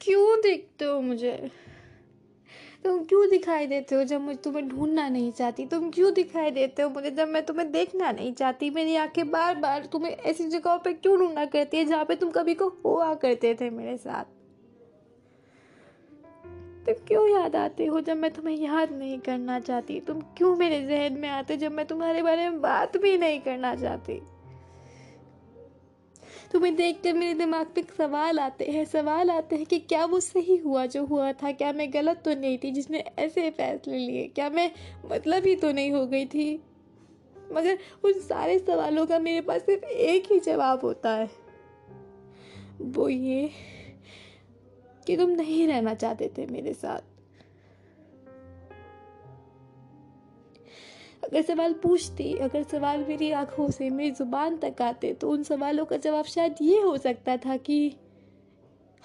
क्यों देखते हो मुझे? तुम क्यों दिखाई देते हो जब मुझे, तुम्हें ढूंढना नहीं चाहती? तुम क्यों दिखाई देते हो मुझे जब मैं तुम्हें देखना नहीं चाहती? मेरी आँखें बार बार तुम्हें ऐसी जगहों पे क्यों ढूंढना करती है जहाँ पे तुम कभी को हुआ करते थे मेरे साथ? तुम क्यों याद आते हो जब मैं तुम्हें याद नहीं करना चाहती? तुम क्यों मेरे जहन में आते जब मैं तुम्हारे बारे में बात भी नहीं करना चाहती? तुम्हें देख कर मेरे दिमाग पे सवाल आते हैं, सवाल आते हैं कि क्या वो सही हुआ जो हुआ था? क्या मैं गलत तो नहीं थी जिसने ऐसे फैसले लिए? क्या मैं मतलब ही तो नहीं हो गई थी? मगर उन सारे सवालों का मेरे पास सिर्फ़ एक ही जवाब होता है। वो ये कि तुम नहीं रहना चाहते थे मेरे साथ। अगर सवाल पूछती, अगर सवाल मेरी आँखों से मेरी ज़ुबान तक आते तो उन सवालों का जवाब शायद ये हो सकता था कि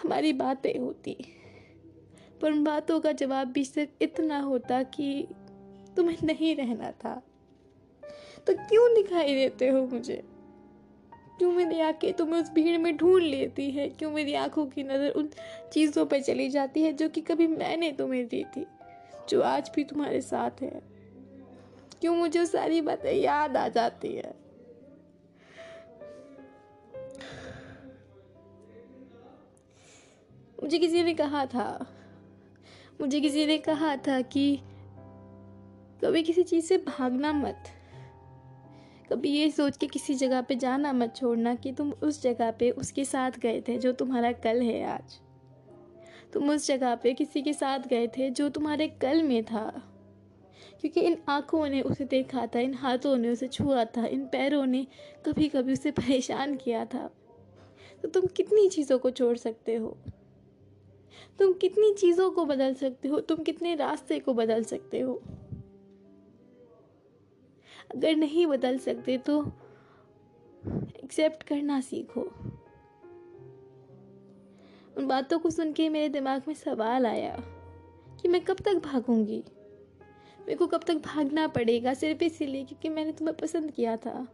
हमारी बातें होती। पर उन बातों का जवाब भी सिर्फ़ इतना होता कि तुम्हें नहीं रहना था। तो क्यों दिखाई देते हो मुझे? क्यों मेरी आँखें तुम्हें उस भीड़ में ढूंढ लेती है? क्यों मेरी आँखों की नज़र उन चीज़ों पर चली जाती है जो कि कभी मैंने तुम्हें दी थी, जो आज भी तुम्हारे साथ है? क्यों मुझे सारी बातें याद आ जाती है? मुझे किसी ने कहा था, मुझे किसी ने कहा था कि कभी किसी चीज़ से भागना मत। कभी ये सोच के किसी जगह पे जाना मत छोड़ना कि तुम उस जगह पे उसके साथ गए थे जो तुम्हारा कल है आज। तुम उस जगह पे किसी के साथ गए थे जो तुम्हारे कल में था। क्योंकि इन आँखों ने उसे देखा था, इन हाथों ने उसे छुआ था, इन पैरों ने कभी कभी उसे परेशान किया था। तो तुम कितनी चीज़ों को छोड़ सकते हो? तुम कितनी चीज़ों को बदल सकते हो? तुम कितने रास्ते को बदल सकते हो? अगर नहीं बदल सकते तो एक्सेप्ट करना सीखो। उन बातों को सुन के मेरे दिमाग में सवाल आया कि मैं कब तक भागूँगी? मेरे को कब तक भागना पड़ेगा सिर्फ़ इसीलिए क्योंकि मैंने तुम्हें पसंद किया था।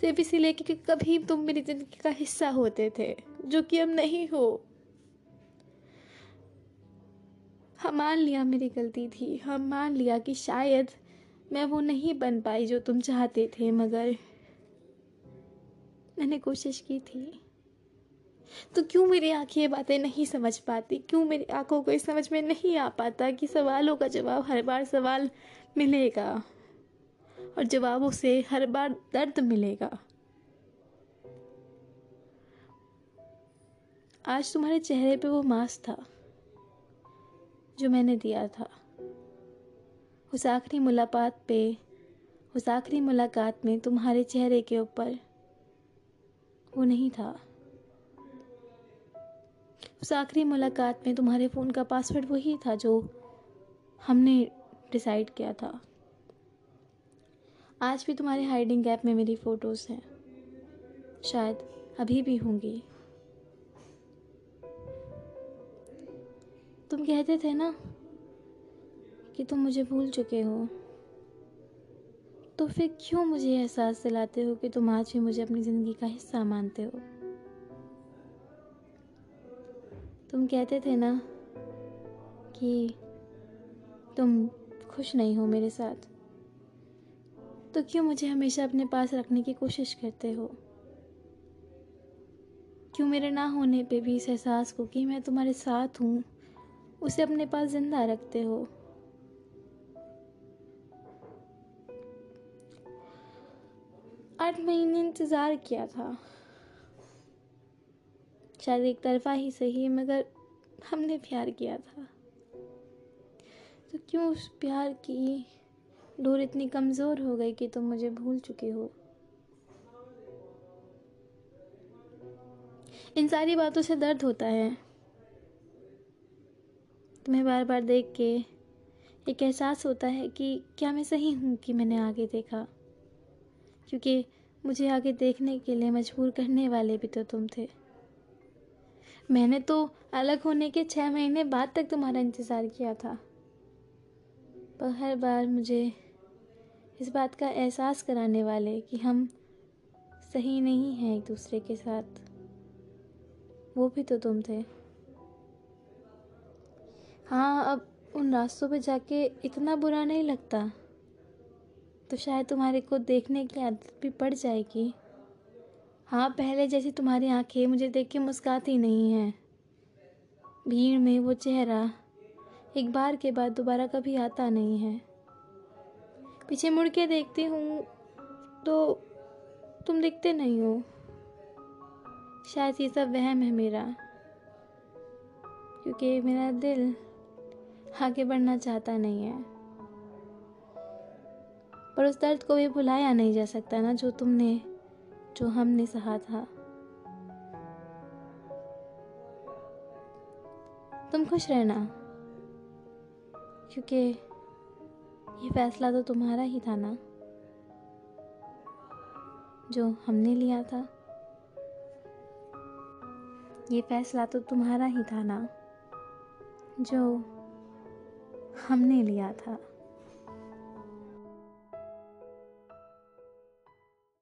सिर्फ़ इसीलिए क्योंकि कभी तुम मेरी ज़िंदगी का हिस्सा होते थे, जो कि अब नहीं हो। हम मान लिया मेरी गलती थी, हम मान लिया कि शायद मैं वो नहीं बन पाई जो तुम चाहते थे, मगर मैंने कोशिश की थी। तो क्यों मेरी आँखें ये बातें नहीं समझ पाती? क्यों मेरी आँखों को समझ में नहीं आ पाता कि सवालों का जवाब हर बार सवाल मिलेगा? और जवाबों से हर बार दर्द मिलेगा। आज तुम्हारे चेहरे पे वो मास्क था, जो मैंने दिया था। उस आखिरी मुलाकात पे, उस आखिरी मुलाकात में तुम्हारे चेहरे के ऊपर वो नहीं था। उस आखिरी मुलाकात में तुम्हारे फ़ोन का पासवर्ड वही था जो हमने डिसाइड किया था। आज भी तुम्हारे हाइडिंग ऐप में मेरी फ़ोटोज़ हैं। शायद अभी भी होंगी। तुम कहते थे ना कि तुम मुझे भूल चुके हो। तो फिर क्यों मुझे एहसास दिलाते हो कि तुम आज भी मुझे अपनी ज़िंदगी का हिस्सा मानते हो? तुम कहते थे ना कि तुम खुश नहीं हो मेरे साथ तो क्यों मुझे हमेशा अपने पास रखने की कोशिश करते हो? क्यों मेरे ना होने पे भी इस एहसास को कि मैं तुम्हारे साथ हूँ, उसे अपने पास ज़िंदा रखते हो? आठ महीने इंतज़ार किया था। शायद एक तरफा ही सही है, मगर हमने प्यार किया था। तो क्यों उस प्यार की डोर इतनी कमज़ोर हो गई कि तुम तो मुझे भूल चुके हो? इन सारी बातों से दर्द होता है। तुम्हें बार बार देख के एक एहसास होता है कि क्या मैं सही हूँ कि मैंने आगे देखा? क्योंकि मुझे आगे देखने के लिए मजबूर करने वाले भी तो तुम थे। मैंने तो अलग होने के छः महीने बाद तक तुम्हारा इंतज़ार किया था। पर हर बार मुझे इस बात का एहसास कराने वाले कि हम सही नहीं हैं एक दूसरे के साथ। वो भी तो तुम थे। हाँ अब उन रास्तों पे जाके इतना बुरा नहीं लगता। तो शायद तुम्हारे को देखने की आदत भी पड़ जाएगी। हाँ पहले जैसी तुम्हारी आँखें मुझे देख के मुस्काती नहीं हैं। भीड़ में वो चेहरा एक बार के बाद दोबारा कभी आता नहीं है। पीछे मुड़ के देखती हूँ तो तुम दिखते नहीं हो। शायद ये सब वहम है मेरा, क्योंकि मेरा दिल आगे बढ़ना चाहता नहीं है। पर उस दर्द को भी भुलाया नहीं जा सकता ना जो तुमने जो हमने सहा था। तुम खुश रहना, क्योंकि ये फैसला तो तुम्हारा ही था ना, जो हमने लिया था। ये फैसला तो तुम्हारा ही था ना, जो हमने लिया था।